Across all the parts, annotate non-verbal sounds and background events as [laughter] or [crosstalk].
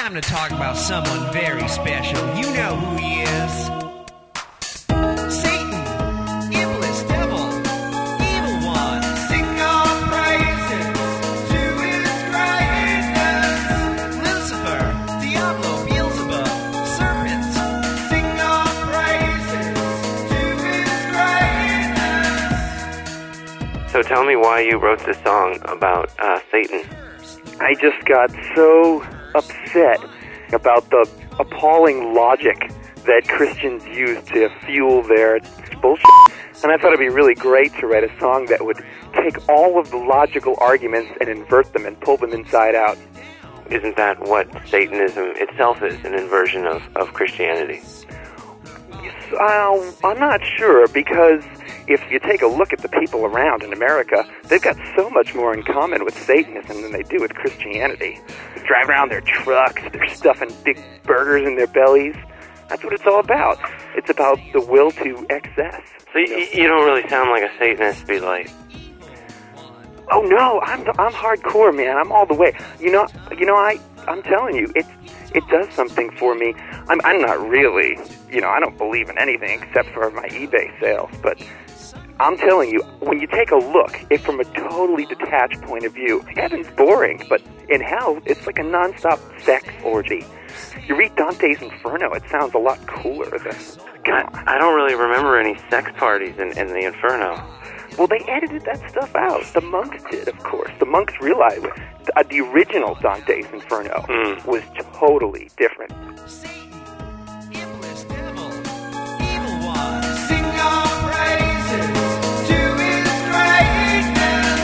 time to talk about someone very special. You know who he is. Satan, evilest devil, evil one. Sing our praises to his greatness. Lucifer, Diablo, Beelzebub, serpents. Sing our praises to his greatness. So tell me why you wrote this song about uh, Satan. I just got so upset about the appalling logic that Christians use to fuel their bullshit. And I thought it'd be really great to write a song that would take all of the logical arguments and invert them and pull them inside out. Isn't that what Satanism itself is, an inversion of, of Christianity? Uh, I'm not sure because if you take a look at the people around in America, they've got so much more in common with Satanism than they do with Christianity. They drive around their trucks, they're stuffing big burgers in their bellies. That's what it's all about. It's about the will to excess. So you, you don't really sound like a Satanist, be like. Oh no, I'm I'm hardcore, man. I'm all the way. You know, you know, I I'm telling you, it it does something for me. I'm I'm not really, you know, I don't believe in anything except for my eBay sales, but I'm telling you, when you take a look, if from a totally detached point of view, heaven's boring, but in hell, it's like a nonstop sex orgy. You read Dante's Inferno, it sounds a lot cooler than. I, I don't really remember any sex parties in, in the Inferno. Well, they edited that stuff out. The monks did, of course. The monks realized uh, the original Dante's Inferno Mm. was totally different. Satan, evilest devil, evil one. Sing our praises to his greatness.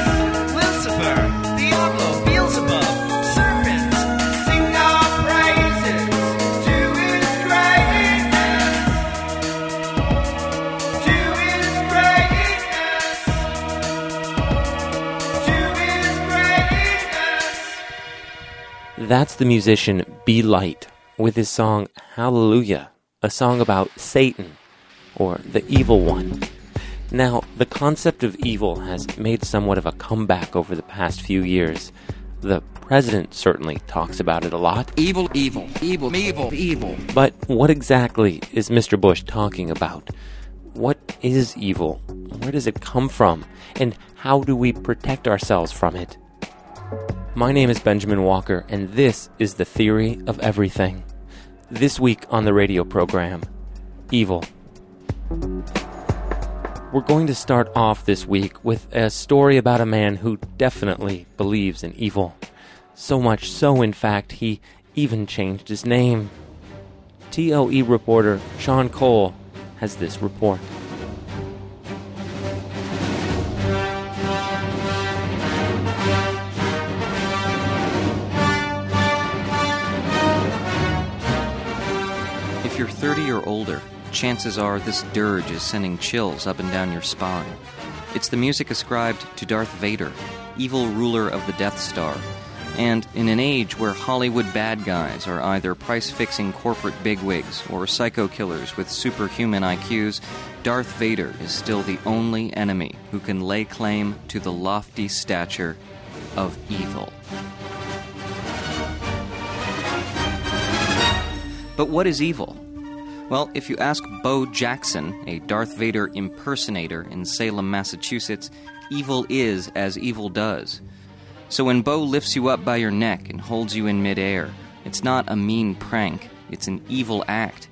Lucifer, Diablo, Beelzebub, serpents. Sing our praises to his greatness. To his greatness. To his greatness. That's the musician Be Light with his song Hallelujah, a song about Satan, or the evil one. Now, the concept of evil has made somewhat of a comeback over the past few years. The president certainly talks about it a lot, Evil, evil, evil, evil, evil. but what exactly is Mr. Bush talking about? What is evil? Where does it come from? And how do we protect ourselves from it? My name is Benjamin Walker, and this is the theory of everything. This week on the radio program, evil. We're going to start off this week with a story about a man who definitely believes in evil. So much so, in fact, he even changed his name. TOE reporter Sean Cole has this report. 30 or older, chances are this dirge is sending chills up and down your spine. It's the music ascribed to Darth Vader, evil ruler of the Death Star. And in an age where Hollywood bad guys are either price fixing corporate bigwigs or psycho killers with superhuman IQs, Darth Vader is still the only enemy who can lay claim to the lofty stature of evil. But what is evil? Well, if you ask Bo Jackson, a Darth Vader impersonator in Salem, Massachusetts, evil is as evil does. So when Bo lifts you up by your neck and holds you in midair, it's not a mean prank, it's an evil act.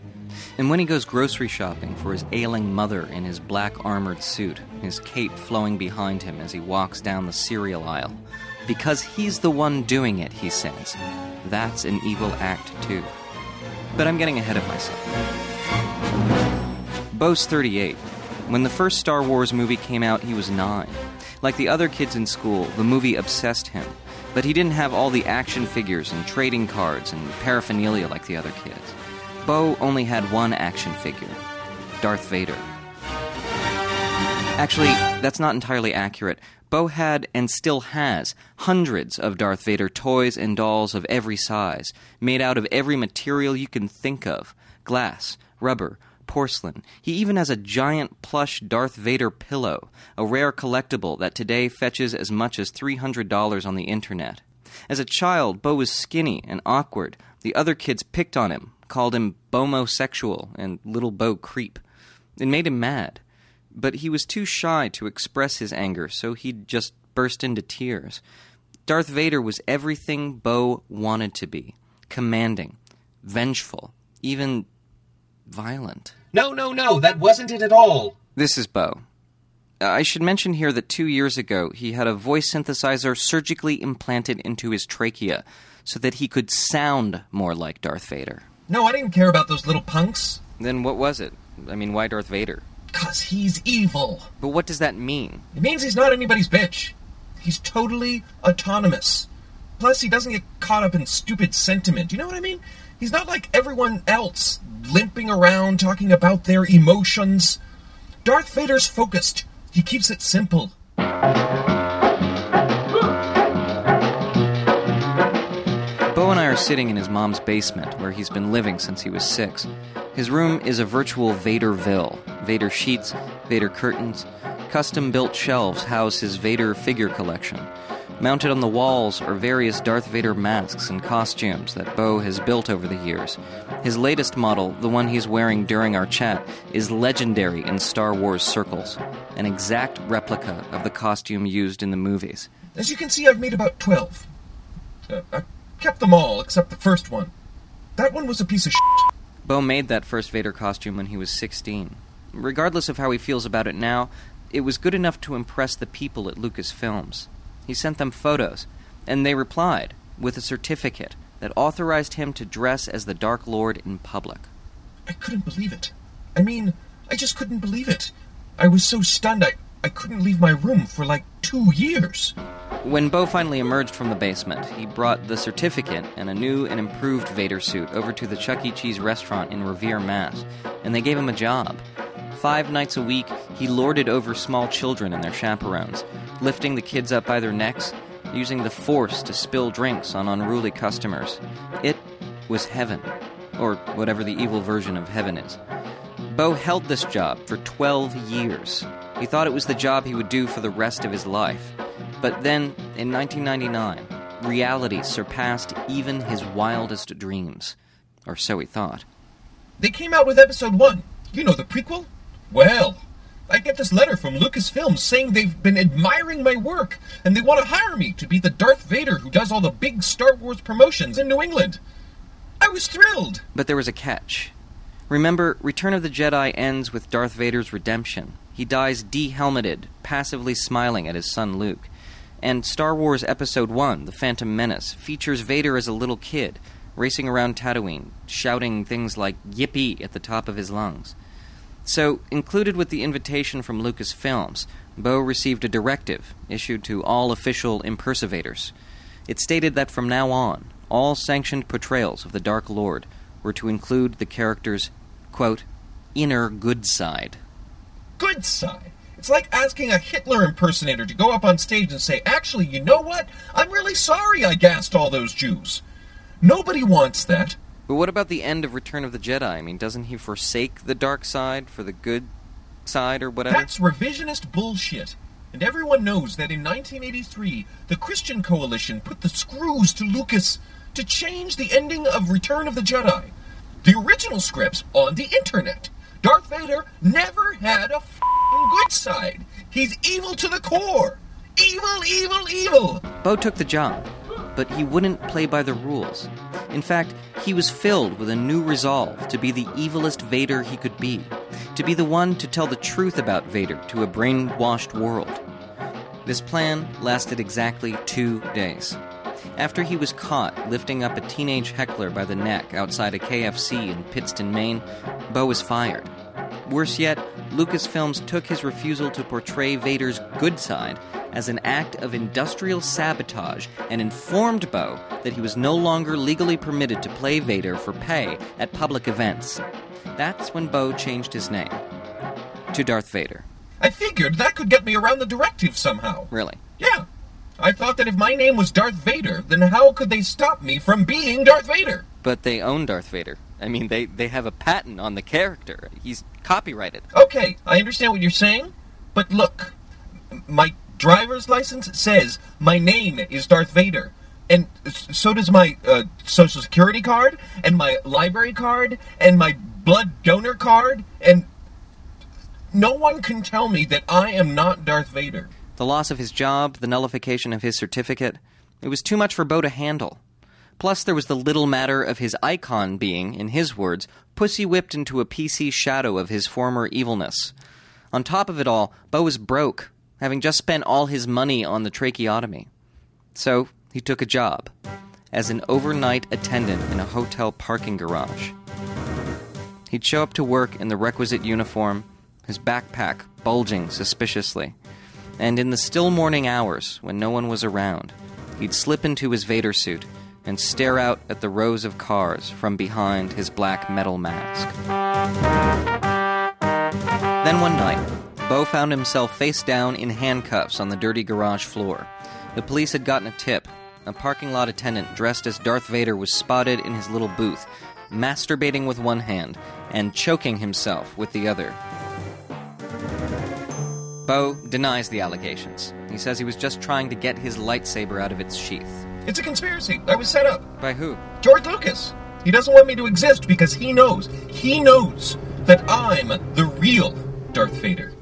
And when he goes grocery shopping for his ailing mother in his black armored suit, his cape flowing behind him as he walks down the cereal aisle, because he's the one doing it, he says, that's an evil act too. But I'm getting ahead of myself. Bo's 38. When the first Star Wars movie came out, he was 9. Like the other kids in school, the movie obsessed him. But he didn't have all the action figures and trading cards and paraphernalia like the other kids. Bo only had one action figure Darth Vader. Actually, that's not entirely accurate. Bo had and still has hundreds of Darth Vader toys and dolls of every size, made out of every material you can think of glass, rubber, porcelain. He even has a giant plush Darth Vader pillow, a rare collectible that today fetches as much as $300 on the internet. As a child, Bo was skinny and awkward. The other kids picked on him, called him Bomosexual and Little Bo Creep. It made him mad. But he was too shy to express his anger, so he'd just burst into tears. Darth Vader was everything Bo wanted to be commanding, vengeful, even violent. No, no, no, that wasn't it at all. This is Bo. Uh, I should mention here that two years ago he had a voice synthesizer surgically implanted into his trachea so that he could sound more like Darth Vader. No, I didn't care about those little punks. Then what was it? I mean, why Darth Vader? Cause he's evil. But what does that mean? It means he's not anybody's bitch. He's totally autonomous. Plus, he doesn't get caught up in stupid sentiment. You know what I mean? He's not like everyone else, limping around talking about their emotions. Darth Vader's focused. He keeps it simple. Bo and I are sitting in his mom's basement, where he's been living since he was six. His room is a virtual Vaderville. Vader sheets, Vader curtains, custom built shelves house his Vader figure collection. Mounted on the walls are various Darth Vader masks and costumes that Bo has built over the years. His latest model, the one he's wearing during our chat, is legendary in Star Wars circles, an exact replica of the costume used in the movies. As you can see, I've made about 12. Uh, I kept them all except the first one. That one was a piece of shit. Bo made that first Vader costume when he was 16. Regardless of how he feels about it now, it was good enough to impress the people at Lucasfilms. He sent them photos, and they replied with a certificate that authorized him to dress as the Dark Lord in public. I couldn't believe it. I mean, I just couldn't believe it. I was so stunned I, I couldn't leave my room for like two years. When Bo finally emerged from the basement, he brought the certificate and a new and improved Vader suit over to the Chuck E. Cheese restaurant in Revere, Mass., and they gave him a job. Five nights a week, he lorded over small children and their chaperones, lifting the kids up by their necks, using the force to spill drinks on unruly customers. It was heaven, or whatever the evil version of heaven is. Bo held this job for 12 years. He thought it was the job he would do for the rest of his life. But then, in 1999, reality surpassed even his wildest dreams. Or so he thought. They came out with episode one. You know the prequel? Well, I get this letter from Lucasfilm saying they've been admiring my work and they want to hire me to be the Darth Vader who does all the big Star Wars promotions in New England. I was thrilled. But there was a catch. Remember, Return of the Jedi ends with Darth Vader's redemption. He dies de-helmeted, passively smiling at his son Luke. And Star Wars Episode 1, The Phantom Menace, features Vader as a little kid, racing around Tatooine, shouting things like yippee at the top of his lungs. So, included with the invitation from Lucasfilms, Bo received a directive issued to all official impersonators. It stated that from now on, all sanctioned portrayals of the Dark Lord were to include the character's, quote, inner good side. Good side? It's like asking a Hitler impersonator to go up on stage and say, actually, you know what? I'm really sorry I gassed all those Jews. Nobody wants that. But what about the end of Return of the Jedi? I mean, doesn't he forsake the dark side for the good side or whatever? That's revisionist bullshit. And everyone knows that in 1983, the Christian Coalition put the screws to Lucas to change the ending of Return of the Jedi. The original scripts on the internet. Darth Vader never had a good side. He's evil to the core. Evil, evil, evil. Bo took the job, but he wouldn't play by the rules. In fact, he was filled with a new resolve to be the evilest Vader he could be, to be the one to tell the truth about Vader to a brainwashed world. This plan lasted exactly two days. After he was caught lifting up a teenage heckler by the neck outside a KFC in Pittston, Maine, Bo was fired. Worse yet, Lucasfilms took his refusal to portray Vader's good side as an act of industrial sabotage and informed Bo that he was no longer legally permitted to play Vader for pay at public events. That's when Bo changed his name to Darth Vader. I figured that could get me around the directive somehow. Really? Yeah. I thought that if my name was Darth Vader, then how could they stop me from being Darth Vader? But they own Darth Vader. I mean, they, they have a patent on the character. He's copyrighted. Okay, I understand what you're saying, but look, my driver's license says my name is Darth Vader, And so does my uh, social security card, and my library card, and my blood donor card, and no one can tell me that I am not Darth Vader. The loss of his job, the nullification of his certificate, it was too much for Bo to handle. Plus, there was the little matter of his icon being, in his words, pussy whipped into a PC shadow of his former evilness. On top of it all, Bo was broke, having just spent all his money on the tracheotomy. So, he took a job as an overnight attendant in a hotel parking garage. He'd show up to work in the requisite uniform, his backpack bulging suspiciously. And in the still morning hours, when no one was around, he'd slip into his Vader suit and stare out at the rows of cars from behind his black metal mask. Then one night, Bo found himself face down in handcuffs on the dirty garage floor. The police had gotten a tip. A parking lot attendant dressed as Darth Vader was spotted in his little booth, masturbating with one hand and choking himself with the other. Bo denies the allegations. He says he was just trying to get his lightsaber out of its sheath. It's a conspiracy. I was set up. By who? George Lucas. He doesn't want me to exist because he knows, he knows that I'm the real Darth Vader.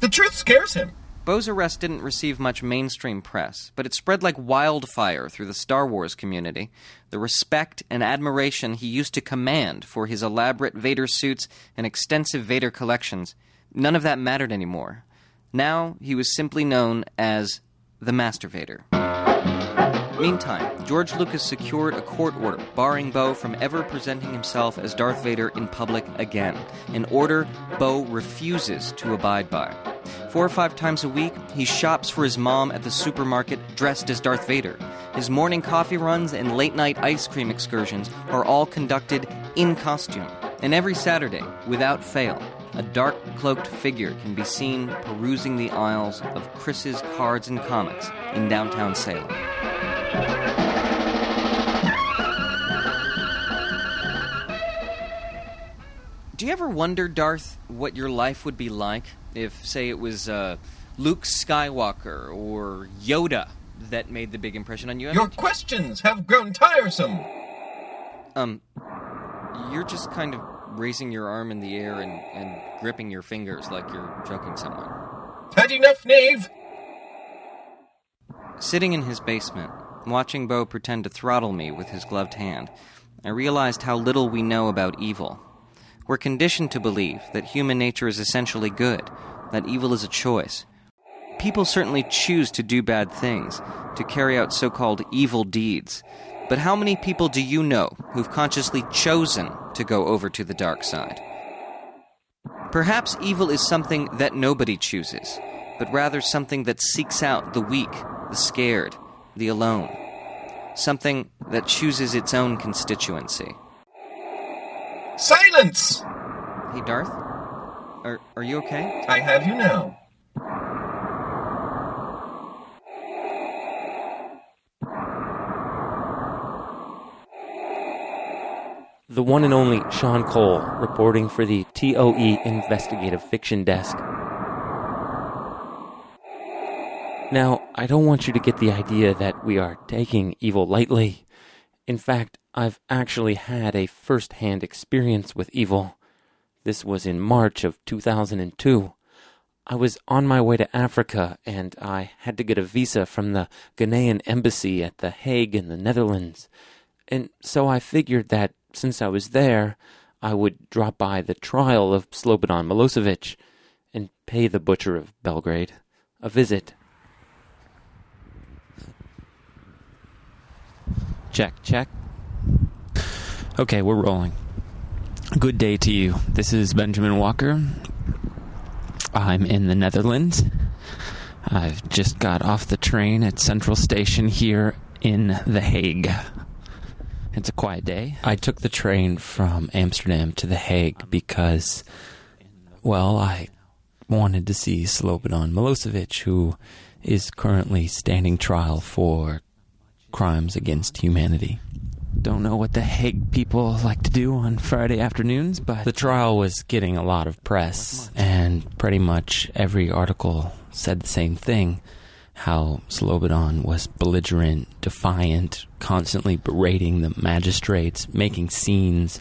The truth scares him. Bo's arrest didn't receive much mainstream press, but it spread like wildfire through the Star Wars community. The respect and admiration he used to command for his elaborate Vader suits and extensive Vader collections, none of that mattered anymore. Now he was simply known as the Master Vader. Meantime, George Lucas secured a court order barring Bo from ever presenting himself as Darth Vader in public again, an order Bo refuses to abide by. Four or five times a week, he shops for his mom at the supermarket dressed as Darth Vader. His morning coffee runs and late night ice cream excursions are all conducted in costume. And every Saturday, without fail, a dark cloaked figure can be seen perusing the aisles of Chris's Cards and Comics in downtown Salem. Do you ever wonder, Darth, what your life would be like if, say, it was uh, Luke Skywalker or Yoda that made the big impression on you? I Your mean, questions have grown tiresome. um, you're just kind of raising your arm in the air and, and gripping your fingers like you're joking someone. Had enough, knave? Sitting in his basement, watching Bo pretend to throttle me with his gloved hand, I realized how little we know about evil. We're conditioned to believe that human nature is essentially good, that evil is a choice. People certainly choose to do bad things, to carry out so called evil deeds. But how many people do you know who've consciously chosen to go over to the dark side? Perhaps evil is something that nobody chooses, but rather something that seeks out the weak, the scared, the alone. Something that chooses its own constituency. Silence! Hey, Darth? Are, are you okay? I have you now. The one and only Sean Cole reporting for the TOE Investigative Fiction Desk. Now, I don't want you to get the idea that we are taking evil lightly. In fact, I've actually had a first hand experience with evil. This was in March of 2002. I was on my way to Africa and I had to get a visa from the Ghanaian embassy at The Hague in the Netherlands. And so I figured that since I was there, I would drop by the trial of Slobodan Milosevic and pay the butcher of Belgrade a visit. Check, check. Okay, we're rolling. Good day to you. This is Benjamin Walker. I'm in the Netherlands. I've just got off the train at Central Station here in The Hague. It's a quiet day. I took the train from Amsterdam to The Hague because, well, I wanted to see Slobodan Milosevic, who is currently standing trial for crimes against humanity. Don't know what the Hague people like to do on Friday afternoons, but The trial was getting a lot of press, and pretty much every article said the same thing how Slobodan was belligerent, defiant, constantly berating the magistrates, making scenes.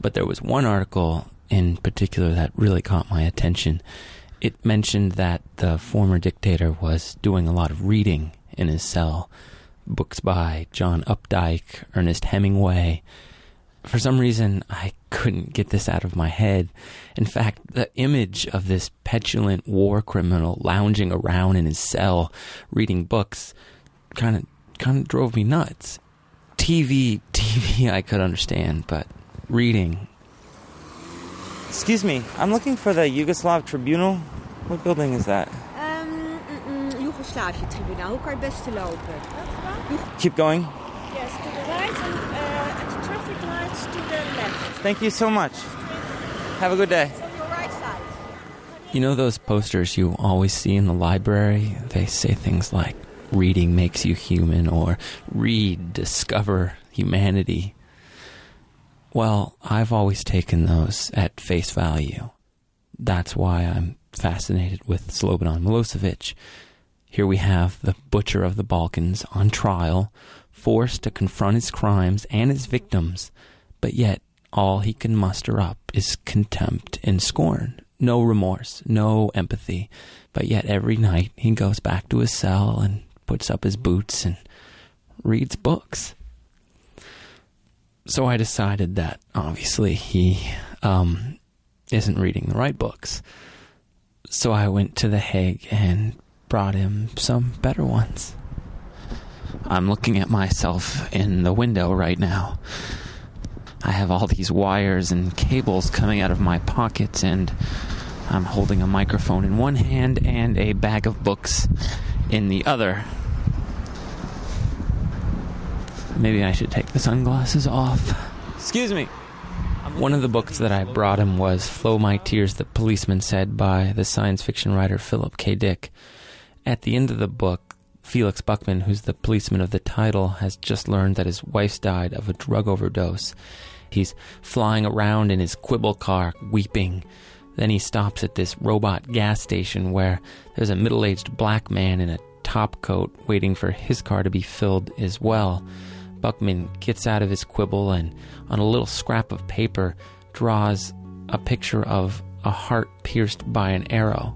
But there was one article in particular that really caught my attention. It mentioned that the former dictator was doing a lot of reading in his cell. Books by John Updike, Ernest Hemingway. For some reason, I couldn't get this out of my head. In fact, the image of this petulant war criminal lounging around in his cell reading books kind of kind of drove me nuts. TV, TV, [laughs] I could understand, but reading. Excuse me, I'm looking for the Yugoslav Tribunal. What building is that? Um, mm, mm, Joegoslavië-tribunaal. Hoe kan je het beste lopen? Keep going. Yes, to the right and uh, at the traffic lights to the left. Thank you so much. Have a good day. On your right side. You know those posters you always see in the library? They say things like, reading makes you human, or read, discover humanity. Well, I've always taken those at face value. That's why I'm fascinated with Slobodan Milosevic. Here we have the butcher of the Balkans on trial, forced to confront his crimes and his victims, but yet all he can muster up is contempt and scorn. No remorse, no empathy, but yet every night he goes back to his cell and puts up his boots and reads books. So I decided that obviously he um, isn't reading the right books. So I went to The Hague and brought him some better ones. I'm looking at myself in the window right now. I have all these wires and cables coming out of my pockets, and I'm holding a microphone in one hand and a bag of books in the other. Maybe I should take the sunglasses off. Excuse me. One of the books that I brought him was Flow My Tears, the Policeman Said by the science fiction writer Philip K. Dick. At the end of the book, Felix Buckman, who's the policeman of the title, has just learned that his wife's died of a drug overdose. He's flying around in his quibble car, weeping. Then he stops at this robot gas station where there's a middle aged black man in a top coat waiting for his car to be filled as well. Buckman gets out of his quibble and, on a little scrap of paper, draws a picture of a heart pierced by an arrow.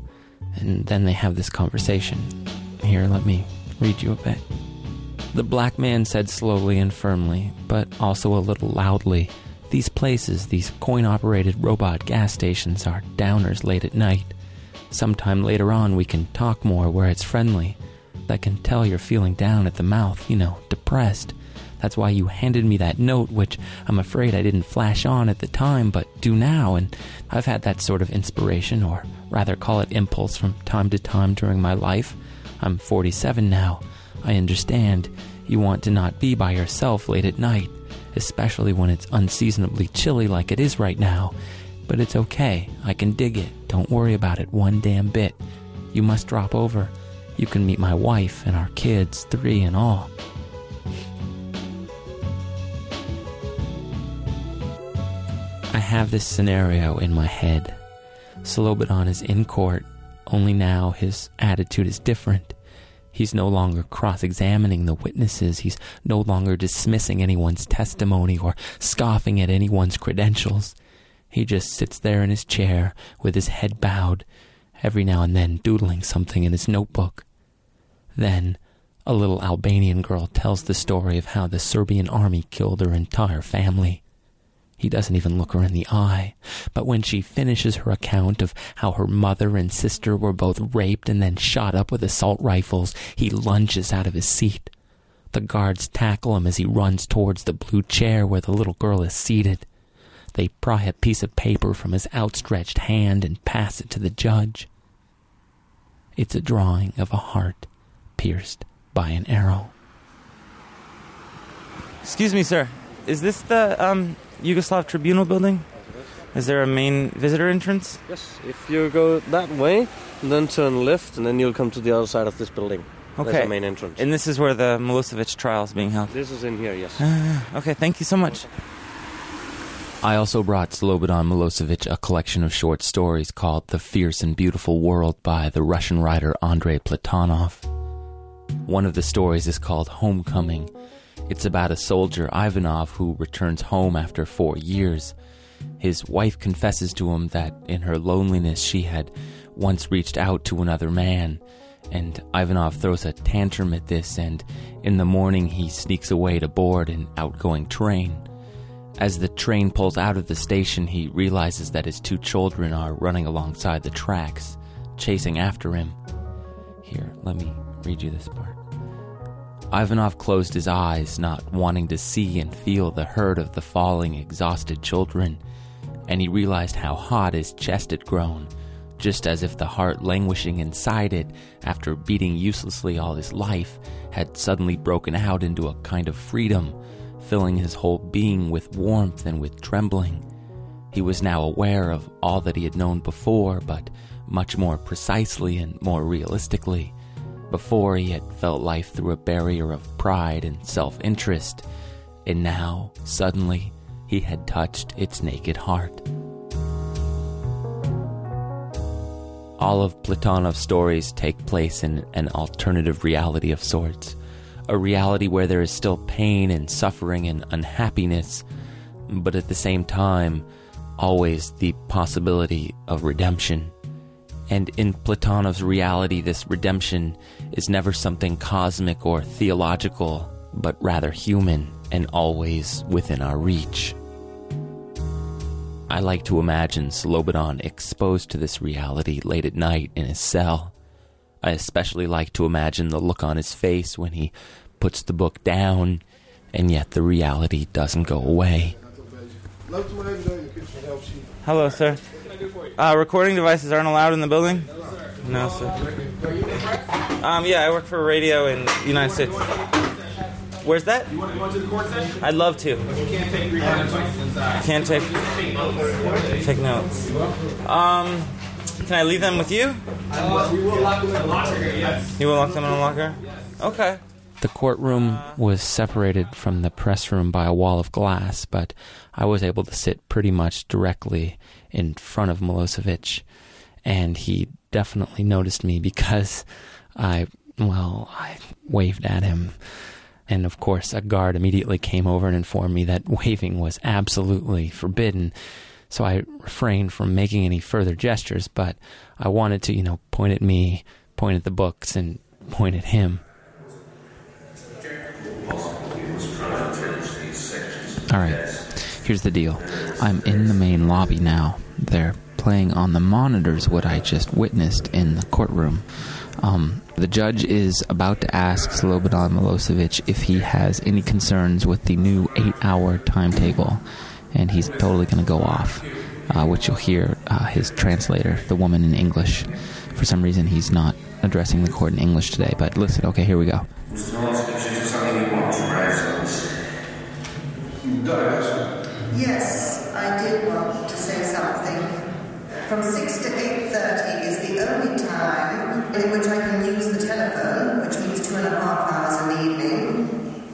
And then they have this conversation. Here, let me read you a bit. The black man said slowly and firmly, but also a little loudly, These places, these coin operated robot gas stations, are downers late at night. Sometime later on, we can talk more where it's friendly. I can tell you're feeling down at the mouth, you know, depressed. That's why you handed me that note, which I'm afraid I didn't flash on at the time, but do now. And I've had that sort of inspiration, or rather call it impulse, from time to time during my life. I'm 47 now. I understand. You want to not be by yourself late at night, especially when it's unseasonably chilly like it is right now. But it's okay. I can dig it. Don't worry about it one damn bit. You must drop over. You can meet my wife and our kids, three in all. Have this scenario in my head. Slobodan is in court, only now his attitude is different. He's no longer cross examining the witnesses. He's no longer dismissing anyone's testimony or scoffing at anyone's credentials. He just sits there in his chair with his head bowed, every now and then doodling something in his notebook. Then, a little Albanian girl tells the story of how the Serbian army killed her entire family. He doesn't even look her in the eye. But when she finishes her account of how her mother and sister were both raped and then shot up with assault rifles, he lunges out of his seat. The guards tackle him as he runs towards the blue chair where the little girl is seated. They pry a piece of paper from his outstretched hand and pass it to the judge. It's a drawing of a heart pierced by an arrow. Excuse me, sir. Is this the um, Yugoslav Tribunal building? Is there a main visitor entrance? Yes, if you go that way, then turn left, and then you'll come to the other side of this building. Okay. That's the main entrance. And this is where the Milosevic trial is being held. this is in here, yes. Ah, okay, thank you so much. I also brought Slobodan Milosevic a collection of short stories called The Fierce and Beautiful World by the Russian writer Andrei Platonov. One of the stories is called Homecoming. It's about a soldier, Ivanov, who returns home after four years. His wife confesses to him that in her loneliness she had once reached out to another man, and Ivanov throws a tantrum at this, and in the morning he sneaks away to board an outgoing train. As the train pulls out of the station, he realizes that his two children are running alongside the tracks, chasing after him. Here, let me read you this part. Ivanov closed his eyes, not wanting to see and feel the hurt of the falling, exhausted children, and he realized how hot his chest had grown, just as if the heart languishing inside it after beating uselessly all his life had suddenly broken out into a kind of freedom, filling his whole being with warmth and with trembling. He was now aware of all that he had known before, but much more precisely and more realistically. Before, he had felt life through a barrier of pride and self interest, and now, suddenly, he had touched its naked heart. All of Platonov's stories take place in an alternative reality of sorts, a reality where there is still pain and suffering and unhappiness, but at the same time, always the possibility of redemption. And in Platonov's reality, this redemption is never something cosmic or theological, but rather human and always within our reach. I like to imagine Slobodan exposed to this reality late at night in his cell. I especially like to imagine the look on his face when he puts the book down, and yet the reality doesn't go away. Hello, sir. Uh, recording devices aren't allowed in the building? No, sir. Um, yeah, I work for radio in the United States. Where's that? You want to go into the court session? I'd love to. You can't take recording inside. Can't take take notes. Um, can I leave them with you? Uh, we will lock them in the locker yes. You will lock them in a locker. Okay. The courtroom was separated from the press room by a wall of glass, but I was able to sit pretty much directly in front of Milosevic, and he definitely noticed me because I, well, I waved at him. And of course, a guard immediately came over and informed me that [laughs] waving was absolutely forbidden. So I refrained from making any further gestures, but I wanted to, you know, point at me, point at the books, and [laughs] point at him. All right, here's the deal. I'm in the main lobby now. They're playing on the monitors what I just witnessed in the courtroom. Um, the judge is about to ask Slobodan Milosevic if he has any concerns with the new eight hour timetable, and he's totally going to go off, uh, which you'll hear uh, his translator, the woman in English. For some reason, he's not addressing the court in English today, but listen, okay, here we go. Mr. Milosevic, is there something you want to raise on this? Yes, I did want to say something. From 6 to 8.30 is the only time in which I can use the telephone, which means two and a half hours in the evening.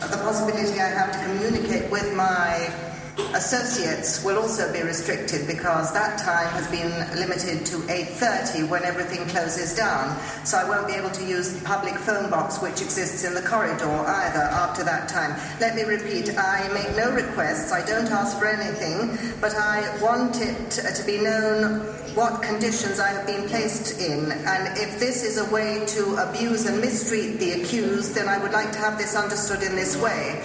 The possibility I have to communicate with my associates will also be restricted because that time has been limited to 8.30 when everything closes down. So I won't be able to use the public phone box which exists in the corridor either after that time. Let me repeat, I make no requests, I don't ask for anything, but I want it to be known what conditions I have been placed in. And if this is a way to abuse and mistreat the accused, then I would like to have this understood in this way.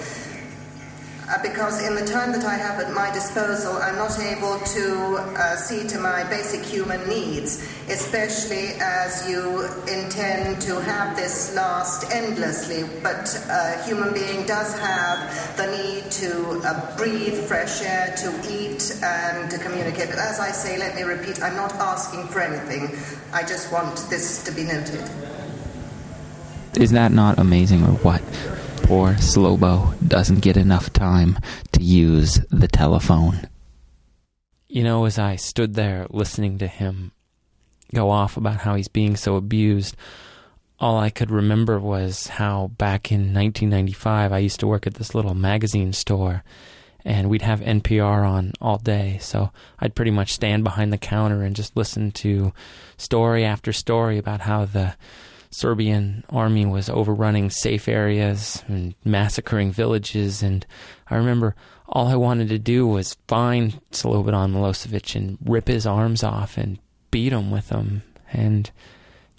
Uh, because in the time that I have at my disposal, I'm not able to uh, see to my basic human needs, especially as you intend to have this last endlessly. But a human being does have the need to uh, breathe fresh air, to eat, and to communicate. But as I say, let me repeat, I'm not asking for anything. I just want this to be noted. Is that not amazing or what? Poor Slobo doesn't get enough time to use the telephone. You know, as I stood there listening to him go off about how he's being so abused, all I could remember was how back in 1995 I used to work at this little magazine store and we'd have NPR on all day. So I'd pretty much stand behind the counter and just listen to story after story about how the Serbian army was overrunning safe areas and massacring villages. And I remember all I wanted to do was find Slobodan Milosevic and rip his arms off and beat him with them. And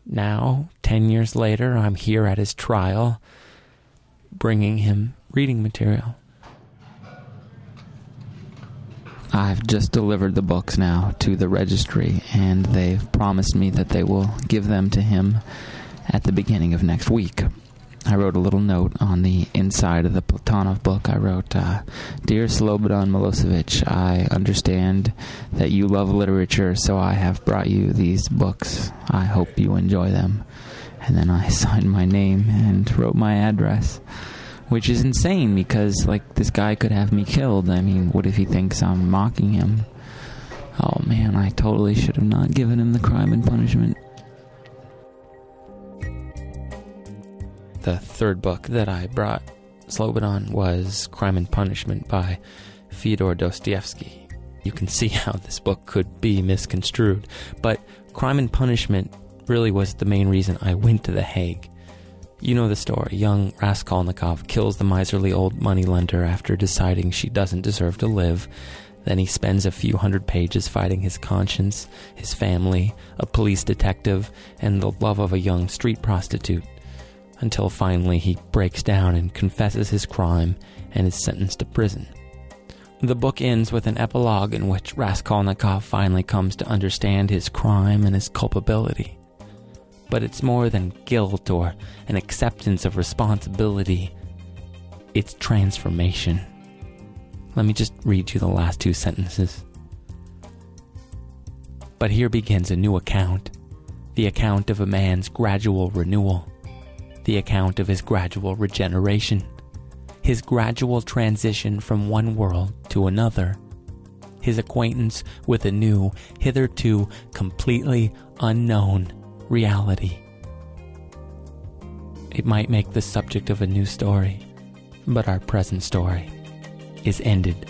now, 10 years later, I'm here at his trial, bringing him reading material. I've just delivered the books now to the registry, and they've promised me that they will give them to him at the beginning of next week. I wrote a little note on the inside of the Platonov book. I wrote, uh, Dear Slobodan Milosevic, I understand that you love literature, so I have brought you these books. I hope you enjoy them. And then I [laughs] signed my name and wrote my address, which is insane because, like, this guy could have me killed. I mean, what if he thinks I'm mocking him? Oh man, I totally should have not given him the crime and punishment. The third book that I brought Slobodan was Crime and Punishment by Fyodor Dostoevsky. You can see how this book could be misconstrued, but Crime and Punishment really was the main reason I went to The Hague. You know the story. Young Raskolnikov kills the miserly old moneylender after deciding she doesn't deserve to live. Then he spends a few hundred pages fighting his conscience, his family, a police detective, and the love of a young street prostitute until finally he breaks down and confesses his crime and is sentenced to prison. The book ends with an epilogue in which Raskolnikov finally comes to understand his crime and his culpability. But it's more than guilt or an acceptance of responsibility, it's transformation. Let me just read you the last two sentences. But here begins a new account the account of a man's gradual renewal the account of his gradual regeneration, his gradual transition from one world to another, his acquaintance with a new, hitherto completely unknown reality. It might make the subject of a new story, but our present story is ended.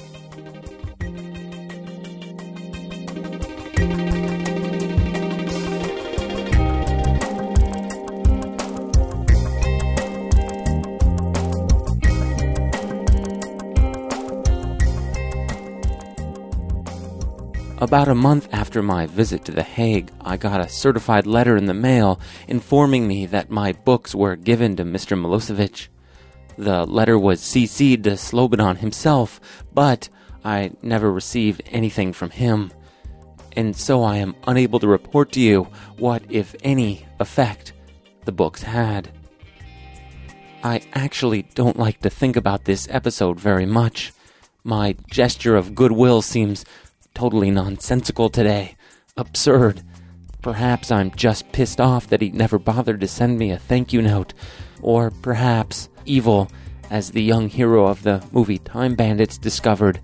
About a month after my visit to The Hague, I got a certified letter in the mail informing me that my books were given to Mr. Milosevic. The letter was CC'd to Slobodan himself, but I never received anything from him. And so I am unable to report to you what, if any, effect the books had. I actually don't like to think about this episode very much. My gesture of goodwill seems totally nonsensical today. Absurd. Perhaps I'm just pissed off that he never bothered to send me a thank you note. Or perhaps evil, as the young hero of the movie Time Bandits discovered,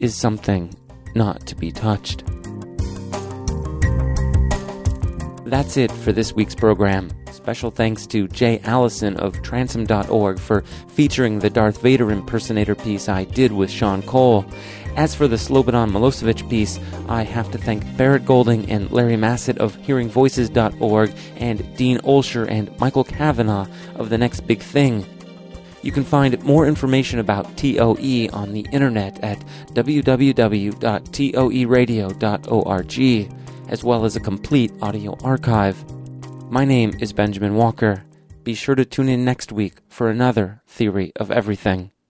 is something not to be touched. That's it for this week's program. Special thanks to Jay Allison of Transom.org for featuring the Darth Vader impersonator piece I did with Sean Cole. As for the Slobodan Milosevic piece, I have to thank Barrett Golding and Larry Massett of HearingVoices.org and Dean Olsher and Michael Kavanagh of The Next Big Thing. You can find more information about TOE on the internet at www.toeradio.org, as well as a complete audio archive. My name is Benjamin Walker. Be sure to tune in next week for another Theory of Everything.